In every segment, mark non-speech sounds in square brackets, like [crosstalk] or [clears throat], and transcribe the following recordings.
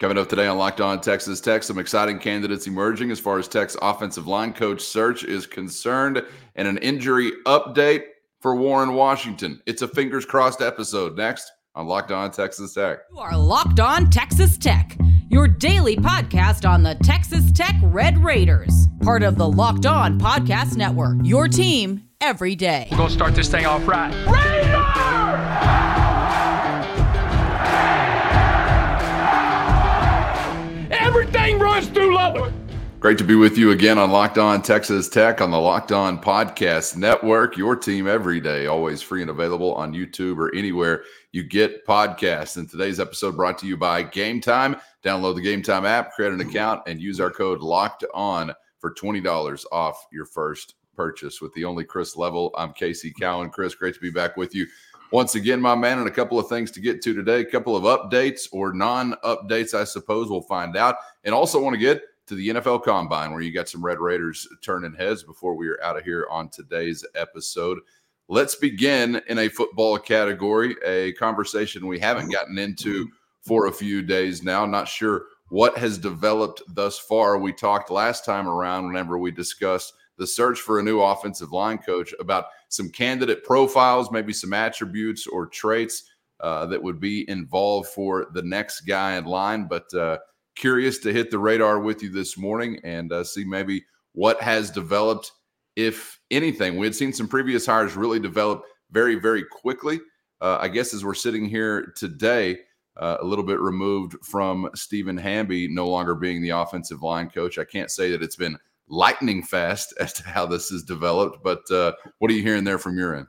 Coming up today on Locked On Texas Tech, some exciting candidates emerging as far as Tech's offensive line coach search is concerned, and an injury update for Warren Washington. It's a fingers crossed episode next on Locked On Texas Tech. You are Locked On Texas Tech, your daily podcast on the Texas Tech Red Raiders, part of the Locked On Podcast Network. Your team every day. We're going to start this thing off right. Raider! Everything runs through Lubbock. Great to be with you again on Locked On Texas Tech on the Locked On Podcast Network. Your team every day, always free and available on YouTube or anywhere you get podcasts. And today's episode brought to you by Gametime. Download the Gametime app, create an account, and use our code Locked On for twenty dollars off your first purchase. With the only Chris Level, I'm Casey Cowan. Chris, great to be back with you once again, my man, and a couple of things to get to today. A couple of updates or non updates, I suppose. We'll find out. And also want to get to the NFL Combine, where you got some Red Raiders turning heads before we are out of here on today's episode. Let's begin in a football category, a conversation we haven't gotten into for a few days now. Not sure what has developed thus far. We talked last time around whenever we discussed the search for a new offensive line coach about some candidate profiles, maybe some attributes or traits uh, that would be involved for the next guy in line. But uh, curious to hit the radar with you this morning and uh, see maybe what has developed, if anything. We had seen some previous hires really develop very, very quickly. Uh, I guess as we're sitting here today, uh, a little bit removed from Stephen Hamby no longer being the offensive line coach. I can't say that it's been lightning fast [laughs] as to how this has developed. But uh, what are you hearing there from your end?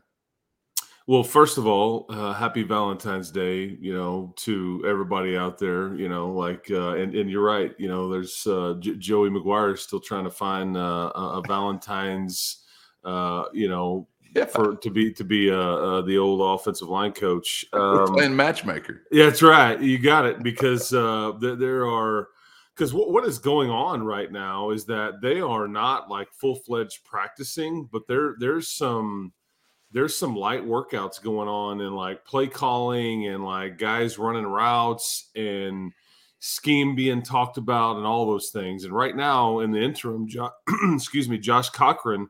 Well, first of all, uh, happy Valentine's Day, you know, to everybody out there, you know, like, uh, and, and you're right, you know, there's uh, J- Joey McGuire still trying to find uh, a Valentine's, uh, you know, yeah. for to be to be uh, uh, the old offensive line coach. Um, playing matchmaker. Yeah, that's right. You got it because uh, th- there are because what, what is going on right now is that they are not like full fledged practicing, but there there's some there's some light workouts going on and like play calling and like guys running routes and scheme being talked about and all those things. And right now in the interim, jo- [clears throat] excuse me, Josh Cochran,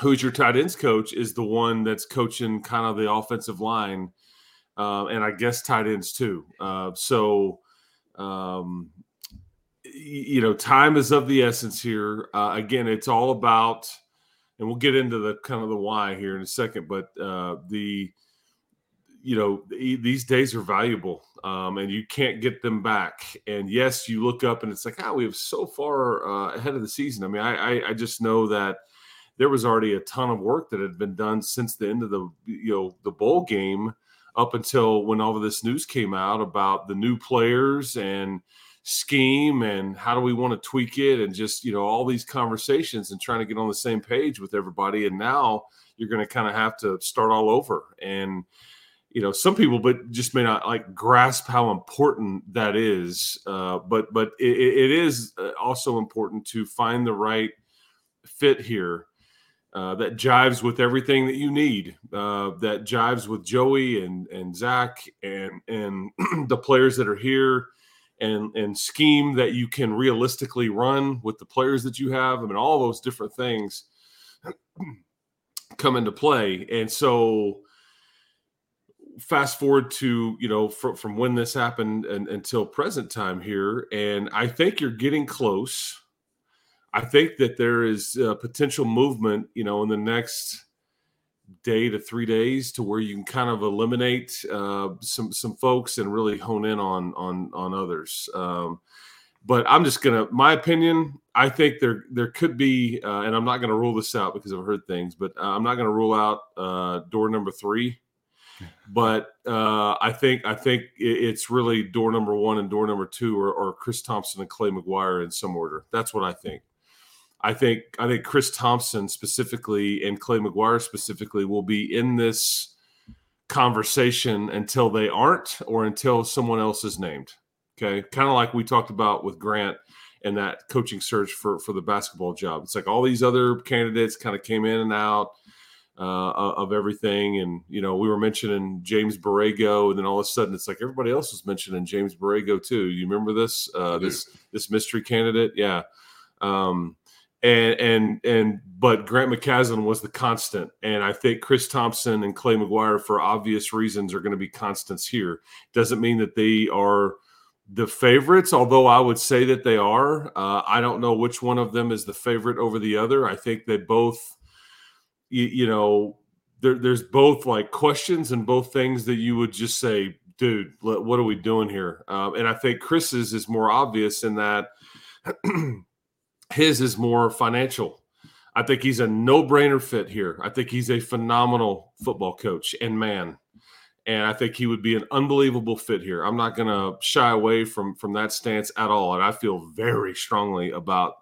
who's your tight ends coach, is the one that's coaching kind of the offensive line, uh, and I guess tight ends too. Uh, so um, you know, time is of the essence here. Uh, again, it's all about, and we'll get into the kind of the why here in a second, but uh, the, you know, these days are valuable um, and you can't get them back. And yes, you look up and it's like, ah, oh, we have so far uh, ahead of the season. I mean, I, I, I just know that there was already a ton of work that had been done since the end of the, you know, the bowl game up until when all of this news came out about the new players and, scheme and how do we want to tweak it and just you know all these conversations and trying to get on the same page with everybody. And now you're going to kind of have to start all over. And you know some people but just may not like grasp how important that is uh, but but it, it is uh, also important to find the right fit here uh, that jives with everything that you need uh, that jives with joey and and zach and and [clears throat] the players that are here and and scheme that you can realistically run with the players that you have. I mean, all those different things come into play. And so, fast forward to you know from, from when this happened and, until present time here, and I think you're getting close. I think that there is a potential movement, you know, in the next day to three days to where you can kind of eliminate uh, some some folks and really hone in on on on others. Um, but I'm just gonna, my opinion. I think there there could be, uh, and I'm not gonna rule this out because I've heard things, but uh, I'm not gonna rule out uh, door number three. [laughs] But uh, I think I think it's really door number one and door number two, or, or Chris Thomsen and Clay McGuire in some order. That's what I think. I think I think Chris Thomsen specifically and Clay McGuire specifically will be in this conversation until they aren't or until someone else is named. Okay. Kind of like we talked about with Grant and that coaching search for for the basketball job. It's like all these other candidates kind of came in and out. uh, of everything. And you know, we were mentioning James Borrego, and then all of a sudden, it's like everybody else was mentioning James Borrego too. You remember this uh, this this mystery candidate? Yeah. Um, and and and but Grant McCasland was the constant, and I think Chris Thomsen and Clay McGuire, for obvious reasons, are going to be constants here. Doesn't mean that they are the favorites, although I would say that they are. Uh, I don't know which one of them is the favorite over the other. I think they both, you, you know, there, there's both like questions and both things that you would just say, dude, what are we doing here? Um, and I think Chris's is more obvious in that [clears throat] his is more financial. I think he's a no brainer fit here. I think he's a phenomenal football coach and man and I think he would be an unbelievable fit here. I'm not going to shy away from from that stance at all, and I feel very strongly about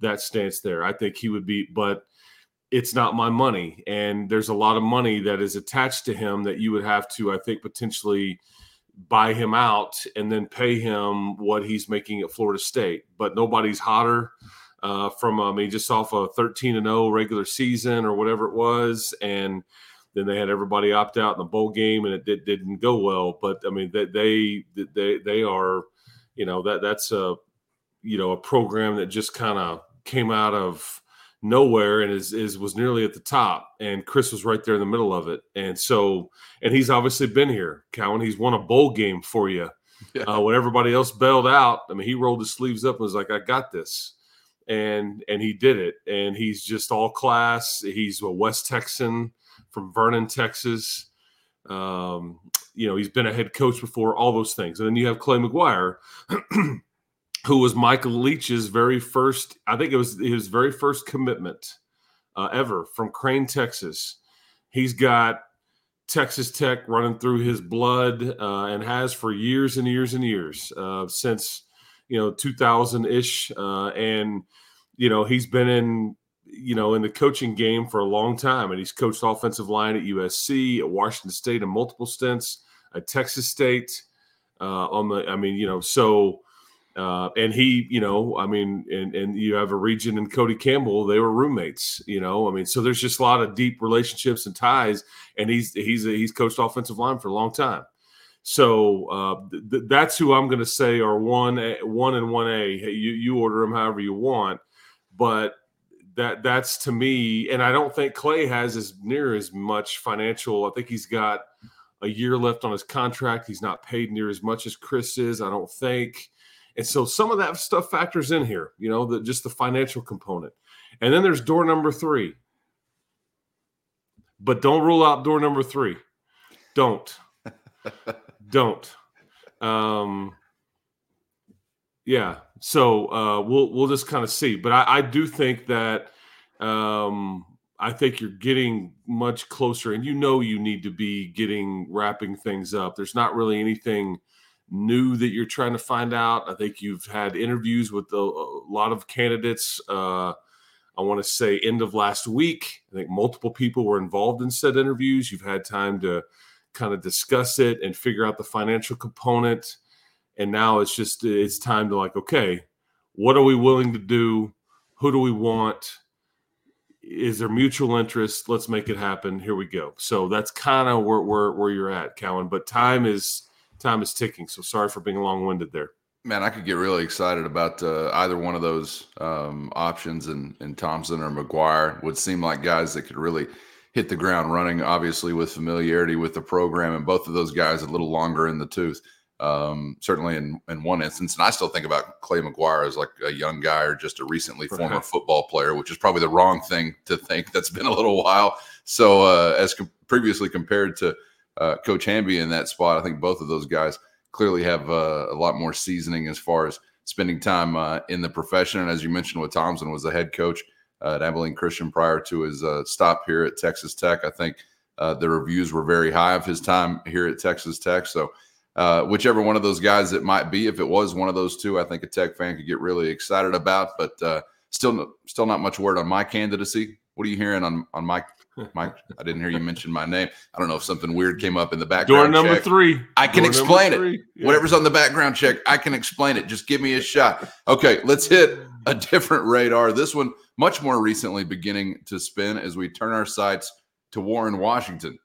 that stance there. I think he would be, but it's not my money, and there's a lot of money that is attached to him that you would have to, I think, potentially buy him out and then pay him what he's making at Florida State. But nobody's hotter uh, from I mean, just off a 13 and 0 regular season or whatever it was, and then they had everybody opt out in the bowl game, and it did, didn't go well. But I mean, they they they they are, you know, that that's a you know a program that just kind of came out of nowhere and is, is was nearly at the top and chris was right there in the middle of it and so and he's obviously been here cowan he's won a bowl game for you yeah. uh, when everybody else bailed out i mean he rolled his sleeves up and was like i got this and and he did it and he's just all class he's a west texan from Vernon, Texas. Um, you know, he's been a head coach before, all those things. And then you have Clay McGuire, [clears throat] who was Michael Leach's very first, I think it was his very first commitment uh, ever from Crane, Texas. He's got Texas Tech running through his blood uh, and has for years and years and years uh, since, you know, 2000 ish. Uh, and, you know, he's been in you know, in the coaching game for a long time, and he's coached offensive line at USC, at Washington State, in multiple stints, at Texas State. Uh, on the, I mean, you know, so, uh, and he, you know, I mean, and and you have a region and Cody Campbell, they were roommates, you know, I mean, so there's just a lot of deep relationships and ties, and he's he's he's coached offensive line for a long time. So uh, th- that's who I'm going to say are one one and one A. Hey, you you order them however you want, but that that's to me, and I don't think Clay has as near as much financial. I think he's got a year left on his contract. He's not paid near as much as Chris is, I don't think. And so some of that stuff factors in here, you know, the, just the financial component. And then there's door number three. But don't rule out door number three. Don't. [laughs] don't. Um, yeah. So uh, we'll we'll just kind of see. But I, I do think that um, I think you're getting much closer, and you know you need to be getting wrapping things up. There's not really anything new that you're trying to find out. I think you've had interviews with a, a lot of candidates. Uh, I want to say end of last week. I think multiple people were involved in said interviews. You've had time to kind of discuss it and figure out the financial component. And now it's just it's time to like okay what are we willing to do? Who do we want? Is there mutual interest? Let's make it happen. Here we go. So that's kind of where, where where you're at cowan but time is time is ticking. So sorry for being long-winded there. Man i could get really excited about uh, either one of those um, options and, and thomsen or mcguire would seem like guys that could really hit the ground running obviously with familiarity with the program and both of those guys a little longer in the tooth um, certainly in, in one instance. And I still think about Clay McGuire as like a young guy or just a recently right. former football player, which is probably the wrong thing to think. That's been a little while. So, uh, as com- previously compared to uh, Coach Hamby in that spot, I think both of those guys clearly have uh, a lot more seasoning as far as spending time uh, in the profession. And as you mentioned, with Thomsen was the head coach at Abilene Christian prior to his uh, stop here at Texas Tech. I think uh, the reviews were very high of his time here at Texas Tech. So, uh, whichever one of those guys it might be. If it was one of those two, I think a Tech fan could get really excited about. But uh, still, still not much word on my candidacy. What are you hearing on on my Mike? I didn't hear you mention my name. I don't know if something weird came up in the background. Door number check. three. I can Door explain it. Yeah. Whatever's on the background check, I can explain it. Just give me a shot. Okay, let's hit a different radar. This one much more recently beginning to spin as we turn our sights to Warren, Washington.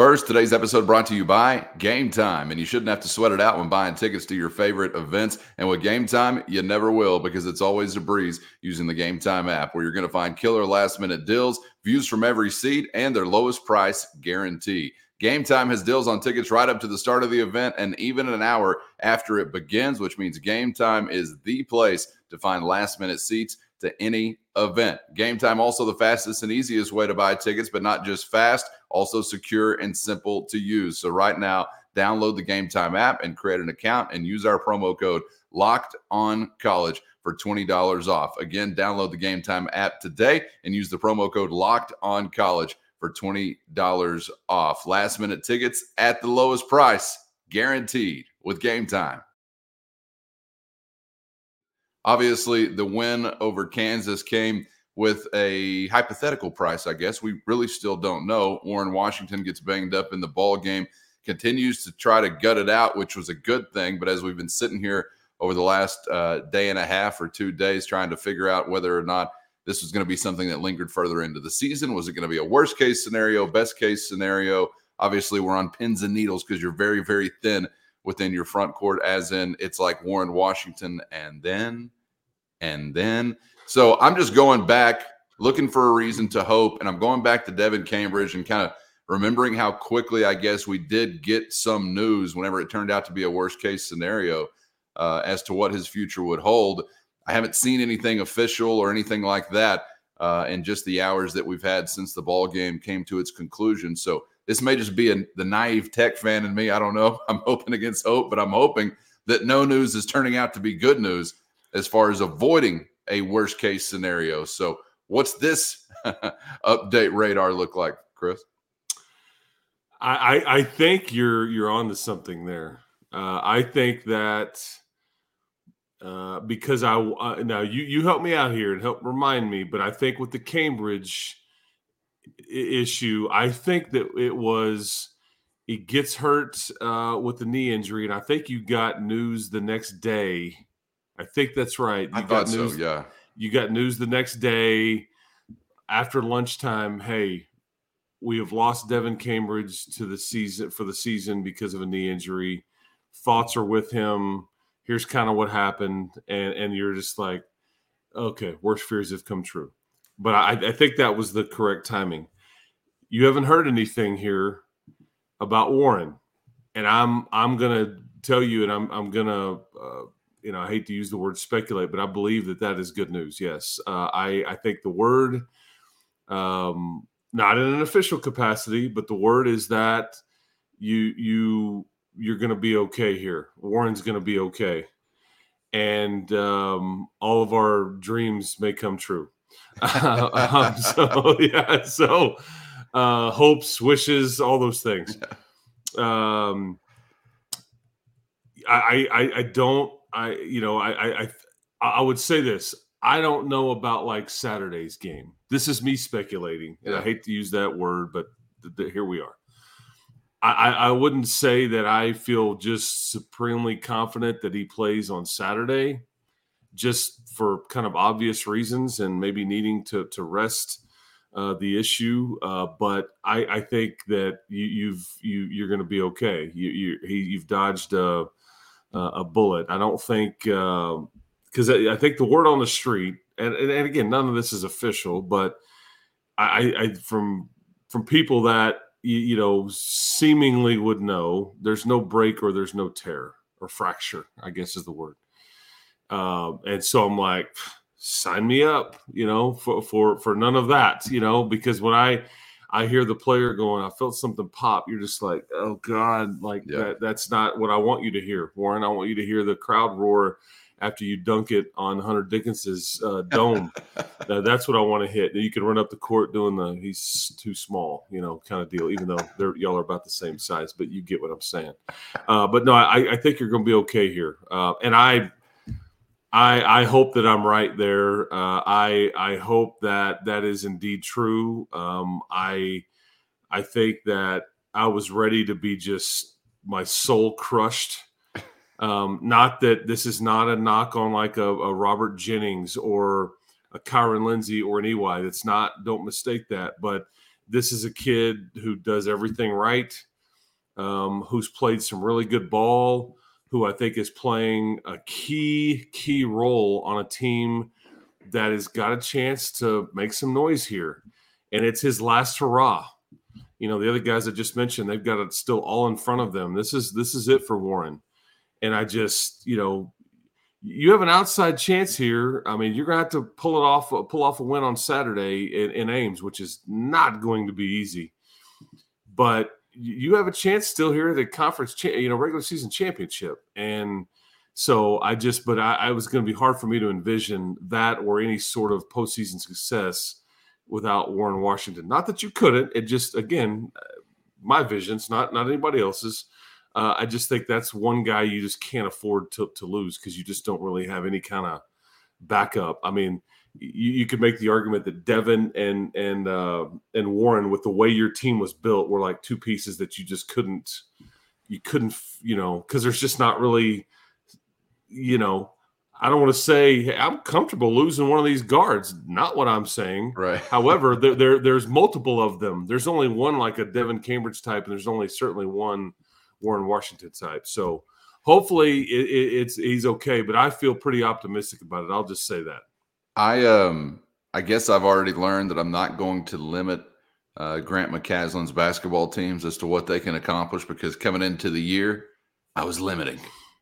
First, today's episode brought to you by Gametime, and you shouldn't have to sweat it out when buying tickets to your favorite events. And with Gametime, you never will because it's always a breeze using the Gametime app, where you're going to find killer last minute deals, views from every seat, and their lowest price guarantee. Gametime has deals on tickets right up to the start of the event and even an hour after it begins, which means Gametime is the place to find last minute seats to any event. Gametime also the fastest and easiest way to buy tickets, but not just fast, also secure and simple to use. So right now, download the Gametime app and create an account and use our promo code Locked On College for $20 off. Again, download the Gametime app today and use the promo code Locked On College for $20 off. Last minute tickets at the lowest price, guaranteed with game time. Obviously, the win over Kansas came with a hypothetical price, I guess. We really still don't know. Warren Washington gets banged up in the ball game, continues to try to gut it out, which was a good thing. But as we've been sitting here over the last uh, day and a half or two days trying to figure out whether or not this was going to be something that lingered further into the season. Was it going to be a worst case scenario, best case scenario? Obviously, we're on pins and needles because you're very, very thin within your front court, as in it's like Warren Washington and then, and then. So I'm just going back, looking for a reason to hope. And I'm going back to Devan Cambridge and kind of remembering how quickly I guess we did get some news whenever it turned out to be a worst case scenario uh, as to what his future would hold. I haven't seen anything official or anything like that uh, in just the hours that we've had since the ball game came to its conclusion. So this may just be a, the naive tech fan in me. I don't know. [laughs] I'm hoping against hope, but I'm hoping that no news is turning out to be good news as far as avoiding a worst case scenario. So what's this [laughs] update radar look like, Chris? I, I think you're you're on to something there. Uh, I think that uh, because I uh, now you you help me out here and help remind me, but I think with the Cambridge issue, I think that it was he gets hurt uh, with the knee injury, and I think you got news the next day. I think that's right. You I thought news, so. Yeah, you got news the next day after lunchtime. Hey, we have lost Devan Cambridge to the season for the season because of a knee injury. Thoughts are with him here's kind of what happened, and and you're just like, okay, worst fears have come true. But I, I think that was the correct timing. You haven't heard anything here about Warren, and I'm I'm gonna tell you, and I'm I'm gonna. Uh, you know, I hate to use the word speculate, but I believe that that is good news. Yes, uh, I I think the word, um, not in an official capacity, but the word is that you you you're going to be okay here. Warren's going to be okay. And um, all of our dreams may come true. [laughs] um, so, [laughs] yeah. So, uh, hopes, wishes, all those things. [laughs] Um, I, I, I don't, I, you know, I, I, I would say this. I don't know about like Saturday's game. This is me speculating, and yeah. I hate to use that word, but th- th- here we are. I, I wouldn't say that I feel just supremely confident that he plays on Saturday, just for kind of obvious reasons and maybe needing to to rest uh, the issue. Uh, but I, I, think that you, you've you you're going to be okay. You you he, you've dodged a a bullet. I don't think because uh, I, I, think the word on the street and, and, and again none of this is official, but I, I from from people that you, you know, seemingly would know there's no break or there's no tear or fracture, I guess is the word. Um, and so I'm like, sign me up, you know, for, for, for none of that, you know, because when I, I hear the player going, I felt something pop. You're just like, oh God, like yeah. that, that's not what I want you to hear, Warren. I want you to hear the crowd roar after you dunk it on Hunter Dickinson's uh, dome. [laughs] uh, that's what I want to hit. You can run up the court doing the he's too small, you know, kind of deal. Even though they're y'all are about the same size, but you get what I'm saying. Uh, but no, I, I, think you're going to be okay here, uh, and I. I, I hope that I'm right there. Uh, I I hope that that is indeed true. Um, I I think that I was ready to be just my soul crushed um, not that this is not a knock on like a, a Robert Jennings or a Kyron Lindsey or an EY. That's not. Don't mistake that. But this is a kid who does everything right, um, who's played some really good ball, who I think is playing a key key role on a team that has got a chance to make some noise here, and it's his last hurrah. You know, the other guys I just mentioned, they've got it still all in front of them. This is this is it for Warren, and I just you know you have an outside chance here. I mean, you're to have to pull it off, pull off a win on Saturday in, in, Ames, which is not going to be easy. But you have a chance still here the conference, cha- you know, regular season championship. And so I just, but I, I was going to be hard for me to envision that or any sort of postseason success without Warren Washington. Not that you couldn't. It just, again, my vision's not not anybody else's uh, I just think that's one guy you just can't afford to, to lose because you just don't really have any kind of backup. I mean, you, you, could make the argument that Devan and and uh, and Warren, with the way your team was built, were like two pieces that you just couldn't you couldn't you know because there's just not really you know I don't want to say hey, I'm comfortable losing one of these guards. Not what I'm saying. Right. [laughs] However, there, there there's multiple of them. There's only one like a Devan Cambridge type, and there's only certainly one Warren Washington type. So hopefully it, it, it's he's okay, but I feel pretty optimistic about it. I'll just say that. I um I guess I've already learned that I'm not going to limit uh, Grant McCasland's basketball teams as to what they can accomplish because coming into the year, I was limiting.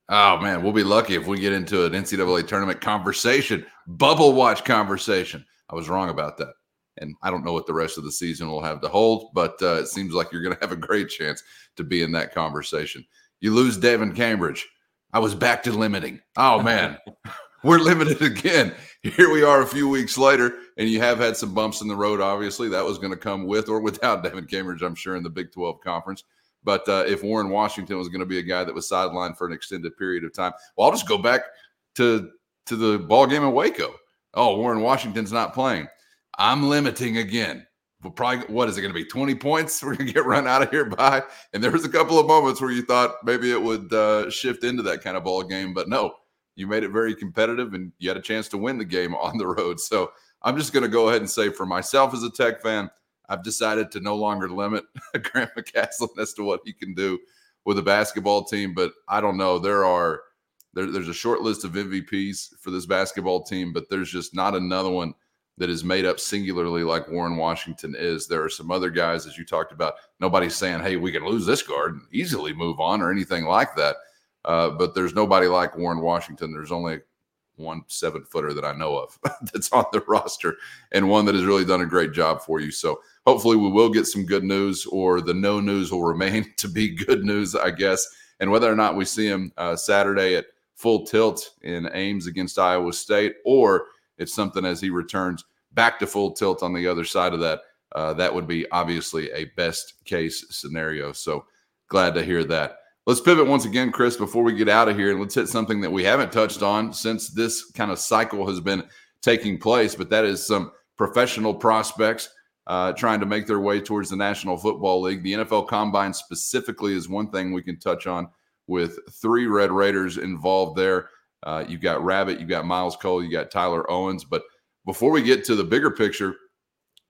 Oh man, we'll be lucky if we get into an NCAA tournament conversation, bubble watch conversation. I was wrong about that. And I don't know what the rest of the season will have to hold, but uh, it seems like you're going to have a great chance to be in that conversation. You lose Devan Cambridge. I was back to limiting. Oh, man. [laughs] We're limited again. Here we are a few weeks later, and you have had some bumps in the road. Obviously, that was going to come with or without [laughs] Devan Cambridge, I'm sure, in the Big 12 conference. But uh, if Warren Washington was going to be a guy that was sidelined for an extended period of time, well, I'll just go back to to the ball game in Waco. Oh, Warren Washington's not playing. I'm limiting again. We'll probably what is it going to be 20 points [laughs] we're going to get run out of here by and there was a couple of moments where you thought maybe it would uh, shift into that kind of ball game but no you made it very competitive and you had a chance to win the game on the road so i'm just going to go ahead and say for myself as a tech fan i've decided to no longer limit [laughs] grant mccasland as to what he can do with a basketball team but i don't know there are there, there's a short list of mvps for this basketball team but there's just not another one that is made up singularly like Warren Washington is. There are some other guys, as you talked about. Nobody's saying, "Hey, we can lose this guard and easily move on" or anything like that. Uh, but there's nobody like Warren Washington. There's only one seven footer that I know of [laughs] that's on the roster, and one that has really done a great job for you. So hopefully, we will get some good news, or the no news will [laughs] remain to be good news, I guess. And whether or not we see him uh, Saturday at full tilt in Ames against Iowa State, or it's something as he returns back to full tilt on the other side of that. Uh, that would be obviously a best case scenario. So glad to hear that. Let's pivot once again, Chris, before we get out of here, and let's hit something that we haven't touched on since this kind of cycle has been taking place, but that is some professional prospects uh, trying to make their way towards the National Football League. The NFL Combine specifically is one thing we can touch on with three Red Raiders involved there. Uh, you've got Rabbit, you've got Myles Cole, you got Tyler Owens. But before we get to the bigger picture,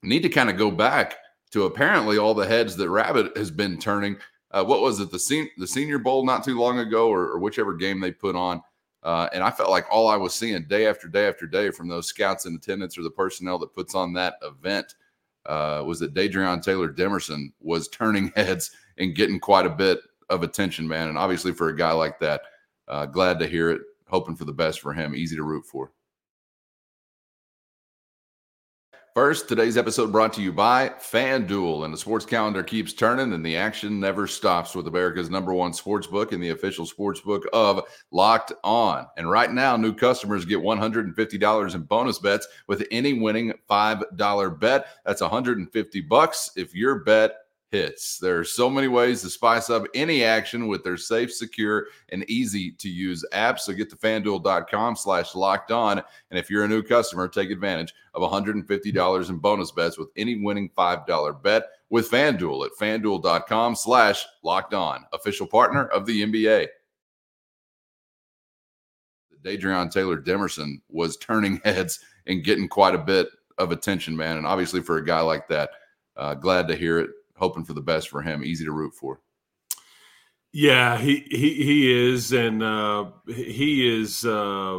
need to kind of go back to apparently all the heads that Rabbit has been turning. Uh, what was it, the, sen- the Senior Bowl not too long ago, or, or whichever game they put on? Uh, and I felt like all I was seeing day after day after day from those scouts in attendance or the personnel that puts on that event uh, was that Dadrian Taylor Demerson was turning [laughs] heads and getting quite a bit of attention, man. And obviously, for a guy like that, uh, glad to hear it hoping for the best for him. Easy to root for. First, today's episode brought to you by FanDuel, and the sports calendar keeps turning and the action never stops with America's number one sports book and the official sports book of Locked On. And right now, new customers get $150 in bonus bets with any winning $5 bet. That's 150 bucks if your bet hits. There are so many ways to spice up any action with their safe, secure, and easy to use app. So get to fanduel.com slash locked on. And if you're a new customer, take advantage of $150 in bonus bets with any winning $5 bet with FanDuel at fanduel.com slash locked on, official partner of the NBA. The Dadrian Taylor Demerson was turning [laughs] heads and getting quite a bit of attention, man. And obviously, for a guy like that, uh, glad to hear it. Hoping for the best for him. Easy to root for. Yeah, he he he is, and uh, he is. Uh,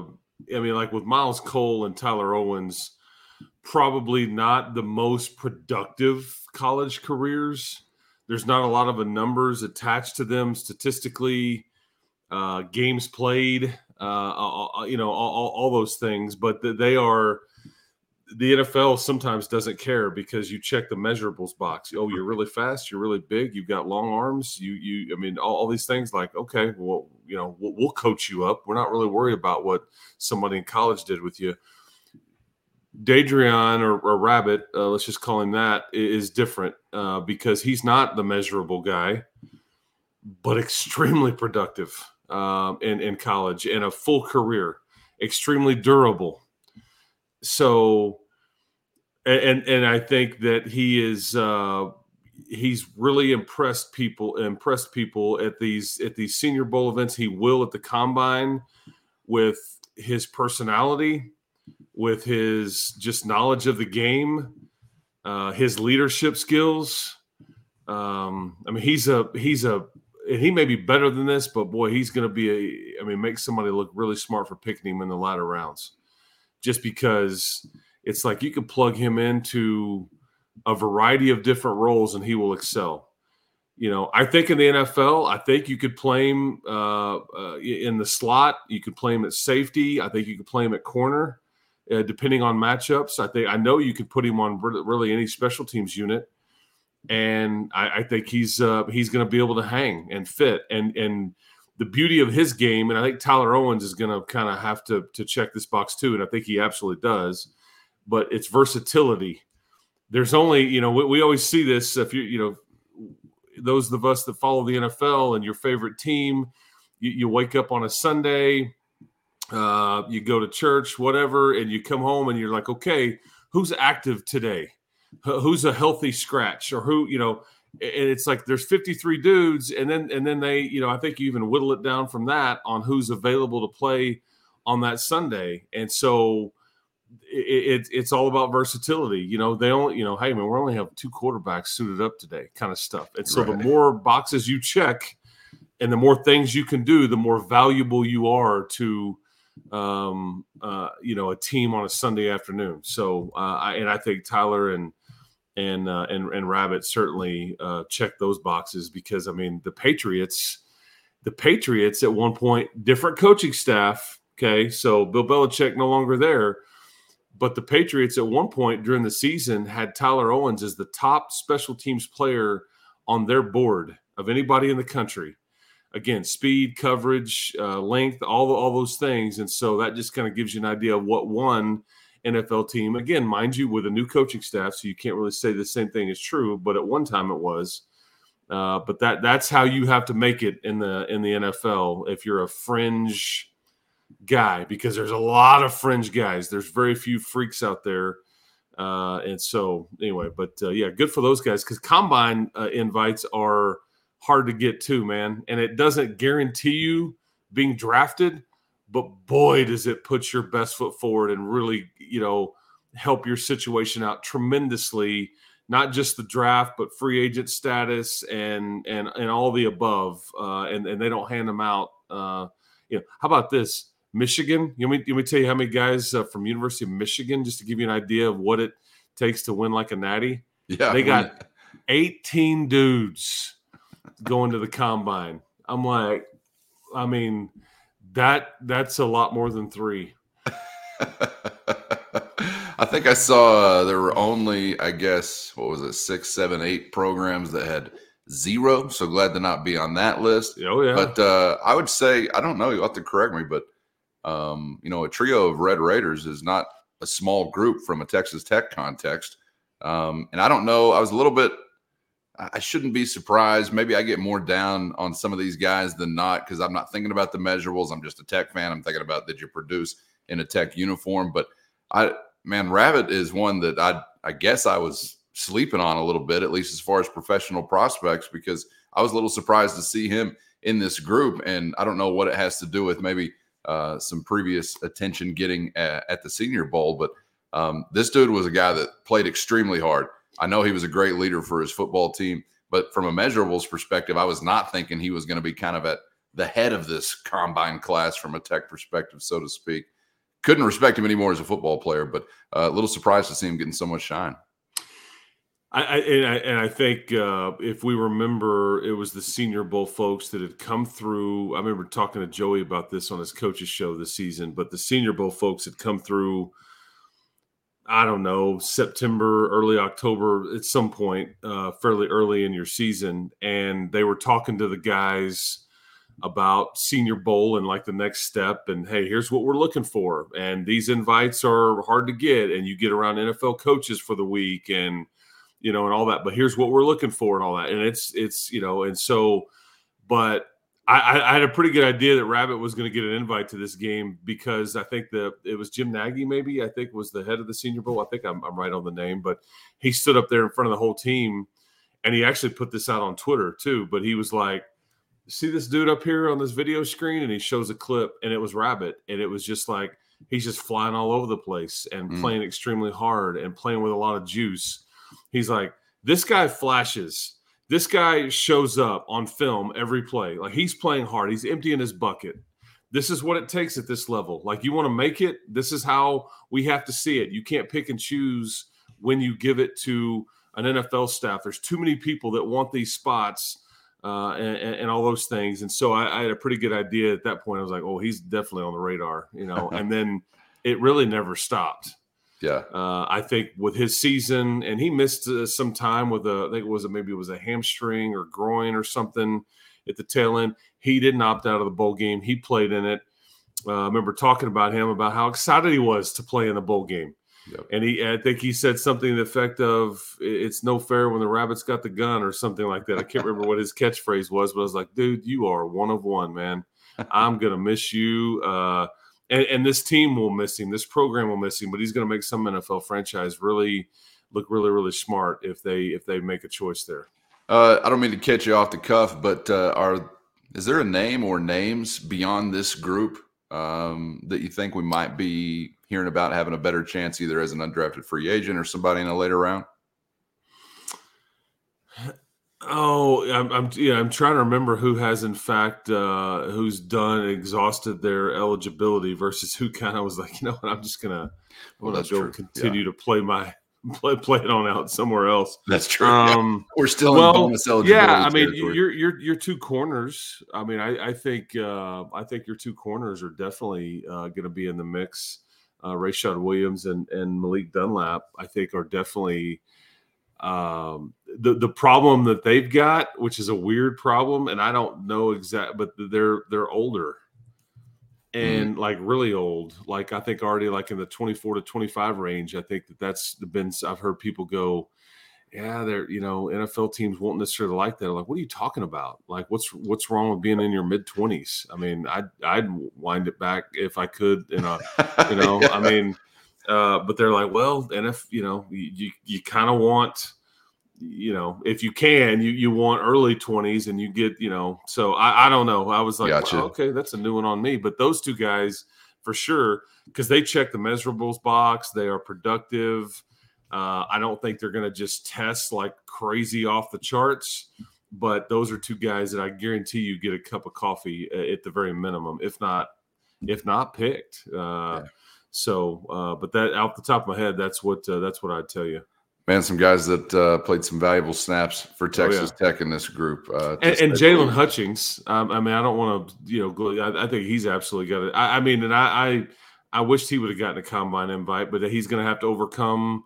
I mean, like with Myles Cole and Tyler Owens, probably not the most productive college careers. There's not a lot of numbers attached to them statistically, uh, games played, uh, you know, all, all, those things. But they are the NFL sometimes doesn't care because you check the measurables box. Oh, you're really fast. You're really big. You've got long arms. You, you. I mean, all, all these things. Like, okay, well, you know, we'll, we'll, coach you up. We're not really worried about what somebody in college did with you. Dadrian or, or Rabbit, uh, let's just call him that, is different uh, because he's not the measurable guy, but extremely productive um, in in college and a full career, extremely durable so and and I think that he is uh, he's really impressed people impressed people at these at these Senior Bowl events. He will at the combine with his personality, with his just knowledge of the game, uh, his leadership skills. Um, I mean, he's a he's a he may be better than this, but boy, he's going to be a. I mean, make somebody look really smart for picking him in the latter rounds just because it's like you can plug him into a variety of different roles and he will excel. You know, I think in the NFL, I think you could play him uh, uh, in the slot. You could play him at safety. I think you could play him at corner, uh, depending on matchups. I think I know you could put him on really any special teams unit, and I, I think he's uh, he's going to be able to hang and fit. And and the beauty of his game, and I think Tyler Owens is going to kind of have to to check this box too, and I think he absolutely does. But it's versatility. There's only you know we, we always see this if you you know those of us that follow the NFL and your favorite team, you, you wake up on a Sunday, uh, you go to church, whatever, and you come home and you're like, okay, who's active today? Who's a healthy scratch or who you know? And it's like there's 53 dudes and then and then they you know i think you even whittle it down from that on who's available to play on that sunday. And so it, it, it's all about versatility you know they only you know hey man we only have two quarterbacks suited up today kind of stuff. And so right. the more boxes you check and the more things you can do the more valuable you are to um uh you know a team on a sunday afternoon. So uh I, and i think tyler and and uh, and and Rabbit certainly uh, check those boxes because I mean the Patriots, the Patriots at one point different coaching staff. Okay, so Bill Belichick no longer there, but the Patriots at one point during the season had Tyler Owens as the top special teams player on their board of anybody in the country. Again, speed, coverage, uh, length, all all those things, and so that just kind of gives you an idea of what one NFL team. Again, mind you, with a new coaching staff, so you can't really say the same thing is true. But at one time, it was. Uh, but that that's how you have to make it in the in the NFL if you're a fringe guy, because there's a lot of fringe guys. There's very few freaks out there. Uh, and so anyway, but uh, yeah, good for those guys because combine uh, invites are hard to get to, man, and it doesn't guarantee you being drafted but boy, does it put your best foot forward and really, you know, help your situation out tremendously. Not just the draft, but free agent status and and and all the above. Uh, and and they don't hand them out. Uh, you know, how about this? Michigan. You want me, me tell you how many guys uh, from University of Michigan, just to give you an idea of what it takes to win like a natty. Yeah, they got 18 dudes going to the combine. I'm like, I mean, that that's a lot more than three. [laughs] I think I saw uh, there were only, I guess, what was it, six, seven, eight programs that had zero. So glad to not be on that list. Oh yeah. But uh, I would say I don't know. You have to correct me, but um, you know, a trio of Red Raiders is not a small group from a Texas Tech context. Um, and I don't know. I was a little bit I shouldn't be surprised. Maybe I get more down on some of these guys than not because I'm not thinking about the measurables. I'm just a tech fan. I'm thinking about did you produce in a tech uniform? But I, man, Rabbit is one that I, I guess I was sleeping on a little bit, at least as far as professional prospects, because I was a little surprised to see him in this group. And I don't know what it has to do with maybe uh, some previous attention getting at, at the Senior Bowl, but Um, this dude was a guy that played extremely hard. I know he was a great leader for his football team, but from a measurables perspective, I was not thinking he was going to be kind of at the head of this combine class from a tech perspective, so to speak. Couldn't respect him anymore as a football player, but uh, a little surprised to see him getting so much shine. I, I, and I and I think uh, if we remember, it was the Senior Bowl folks that had come through. I remember talking to Joey about this on his coach's show this season. But the Senior Bowl folks had come through. I don't know September, early October, at some point, uh, fairly early in your season, and they were talking to the guys about Senior Bowl and like the next step. And hey, here's what we're looking for. And these invites are hard to get, and you get around NFL coaches for the week and you know, and all that. But here's what we're looking for and all that. And it's it's you know, and so, but I, I had a pretty good idea that Rabbit was going to get an invite to this game because I think the it was Jim Nagy maybe I think was the head of the Senior Bowl. I think I'm, I'm right on the name, but he stood up there in front of the whole team, and he actually put this out on Twitter too. But he was like, "See this dude up here on this video screen?" And he shows a clip, and it was Rabbit, and it was just like he's just flying all over the place and mm. playing extremely hard and playing with a lot of juice He's like, this guy flashes. This guy shows up on film every play. Like he's playing hard. He's emptying his bucket. This is what it takes at this level. Like you want to make it, this is how we have to see it. You can't pick and choose when you give it to an NFL staff. There's too many people that want these spots uh, and, and, all those things. And so I, I, had a pretty good idea at that point. I was like, oh, he's definitely on the radar, you know. [laughs] and then it really never stopped. Yeah, uh, I think with his season, and he missed uh, some time with a, I think it was a, maybe it was a hamstring or groin or something at the tail end. He didn't opt out of the bowl game. He played in it. Uh, I remember talking about him about how excited he was to play in the bowl game. Yep. And he, I think he said something to the effect of "It's no fair when the rabbits got the gun" or something like that. I can't remember what his catchphrase was, but I was like, "Dude, you are one of one, man. I'm gonna miss you." Uh, and, and this team will miss him. This program will miss him, but he's going to make some NFL franchise really look really really smart if they if they make a choice there. Uh, I don't mean to catch you off the cuff, but uh, are is there a name or names beyond this group um, that you think we might be hearing about having a better chance either as an undrafted free agent or somebody in a later round? Oh, I'm, I'm yeah, I'm trying to remember who has in fact uh, who's done exhausted their eligibility versus who kind of was like, you know what, I'm just gonna, well, that's go true. continue yeah. to play my [laughs] play play it on out somewhere else. That's true. [laughs] Um, yeah. We're still well, in bonus eligibility. Yeah, I mean, your your your two corners. I mean, I, I think uh, I think your two corners are definitely uh, going to be in the mix. Uh, Rayshad Williams and and Malik Dunlap, I think, are definitely um, the the problem that they've got, which is a weird problem, and I don't know exact, but they're they're older and mm like really old. Like I think already like in the twenty four to twenty five range. I think that that's been. I've heard people go, yeah, they're you know NFL teams won't necessarily like that. like, what are you talking about? Like, what's what's wrong with being in your mid twenties? I mean, I'd I'd wind it back if I could. In a, you know, [laughs] yeah. I mean. Uh, but they're like, well, and if you know, you you, you kind of want, you know, if you can, you you want early twenties, and you get, you know. So I, I don't know. I was like, gotcha. okay, that's a new one on me. But those two guys, for sure, because they check the measurables box, they are productive. Uh, I don't think they're going to just test like crazy off the charts, but those are two guys that I guarantee you get a cup of coffee at the very minimum, if not, if not picked. Uh, yeah. So, uh, but that out the top of my head, that's what uh, that's what I'd tell you. Man, some guys that uh, played some valuable snaps for Texas oh, yeah. Tech in this group, uh, and, and Jaylon Hutchings. Um, I mean, I don't want to, you know, go, I, I, think he's absolutely got it. I, I mean, and I, I, I wished he would have gotten a combine invite, but that he's going to have to overcome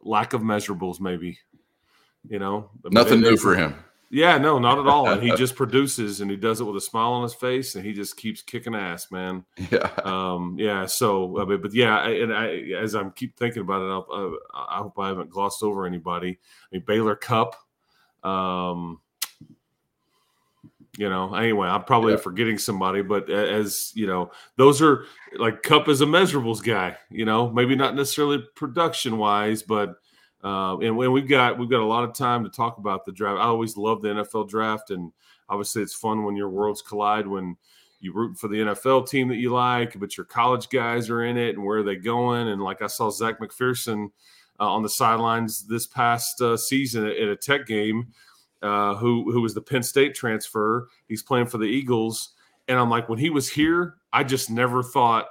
lack of measurables, maybe. You know, nothing new for him. Yeah, no, not at all. And he [laughs] just produces and he does it with a smile on his face and he just keeps kicking ass, man. Yeah. Um, yeah. So, mean, but yeah, and I, as I'm keep thinking about it, I'll, I hope I haven't glossed over anybody. I mean, Baylor Cup. um, you know, anyway, I'm probably yeah. forgetting somebody, but as you know, those are like Cup is a measurables guy, you know, maybe not necessarily production wise, but uh, and when we've got we've got a lot of time to talk about the draft. I always love the NFL draft, and obviously it's fun when your worlds collide when you root for the NFL team that you like, but your college guys are in it and where are they going? And like I saw Zech McPhearson uh, on the sidelines this past uh, season at, at, a Tech game, uh, who who was the Penn State transfer. He's playing for the Eagles, and I'm like, when he was here, I just never thought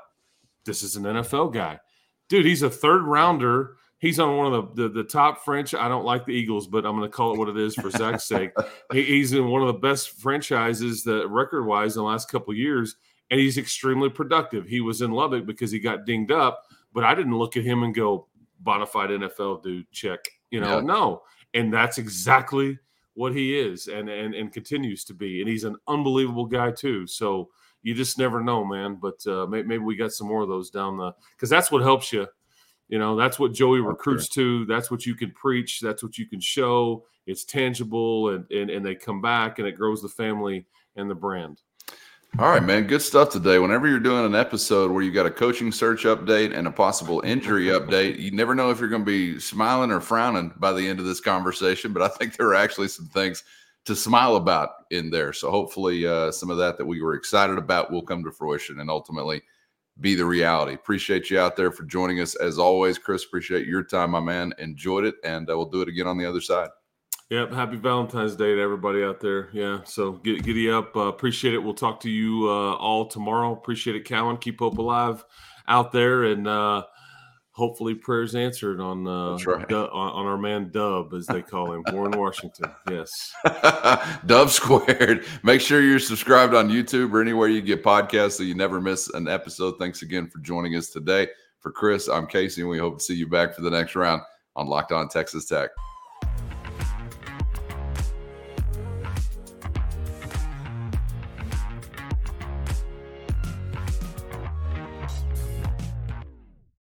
this is an NFL guy, dude. He's a third rounder he's on one of the, the, the top French. I don't like the Eagles, but I'm going to call it what it is for Zech's sake. [laughs] He, he's in one of the best franchises that record wise in the last couple years, and he's extremely productive. He was in Lubbock because he got dinged up, but I didn't look at him and go bona fide NFL dude. Check, you know, yeah. no, and that's exactly what he is, and and and continues to be, and he's an unbelievable guy too. So. You just never know, man. But uh, maybe, maybe we got some more of those down the because that's what helps you you know, that's what Joey recruits okay. to. That's what you can preach. That's what you can show. It's tangible and, and, and they come back and it grows the family and the brand. All right, man. Good stuff today. Whenever you're doing an episode where you got a coaching search update and a possible injury update, you never know if you're going to be smiling or frowning by the end of this conversation. But I think there are actually some things to smile about in there. So hopefully, uh, some of that that we were excited about will come to fruition and ultimately be the reality. Appreciate you out there for joining us as always, Chris. Appreciate your time, my man. Enjoyed it, and uh, we'll do it again on the other side. Yep. Happy Valentine's Day to everybody out there. Yeah. So get giddy up. Uh, appreciate it. We'll talk to you uh, all tomorrow. Appreciate it, Cowan. Keep hope alive out there, and uh, hopefully prayers answered on uh, right. on, on, our man Dub, as they call him, Warren Washington. [laughs] Yes, [laughs] Dub squared. Make sure you're subscribed on YouTube or anywhere you get podcasts so you never miss an episode. Thanks again for joining us today. For Chris, I'm Casey, and we hope to see you back for the next round on Locked On Texas Tech.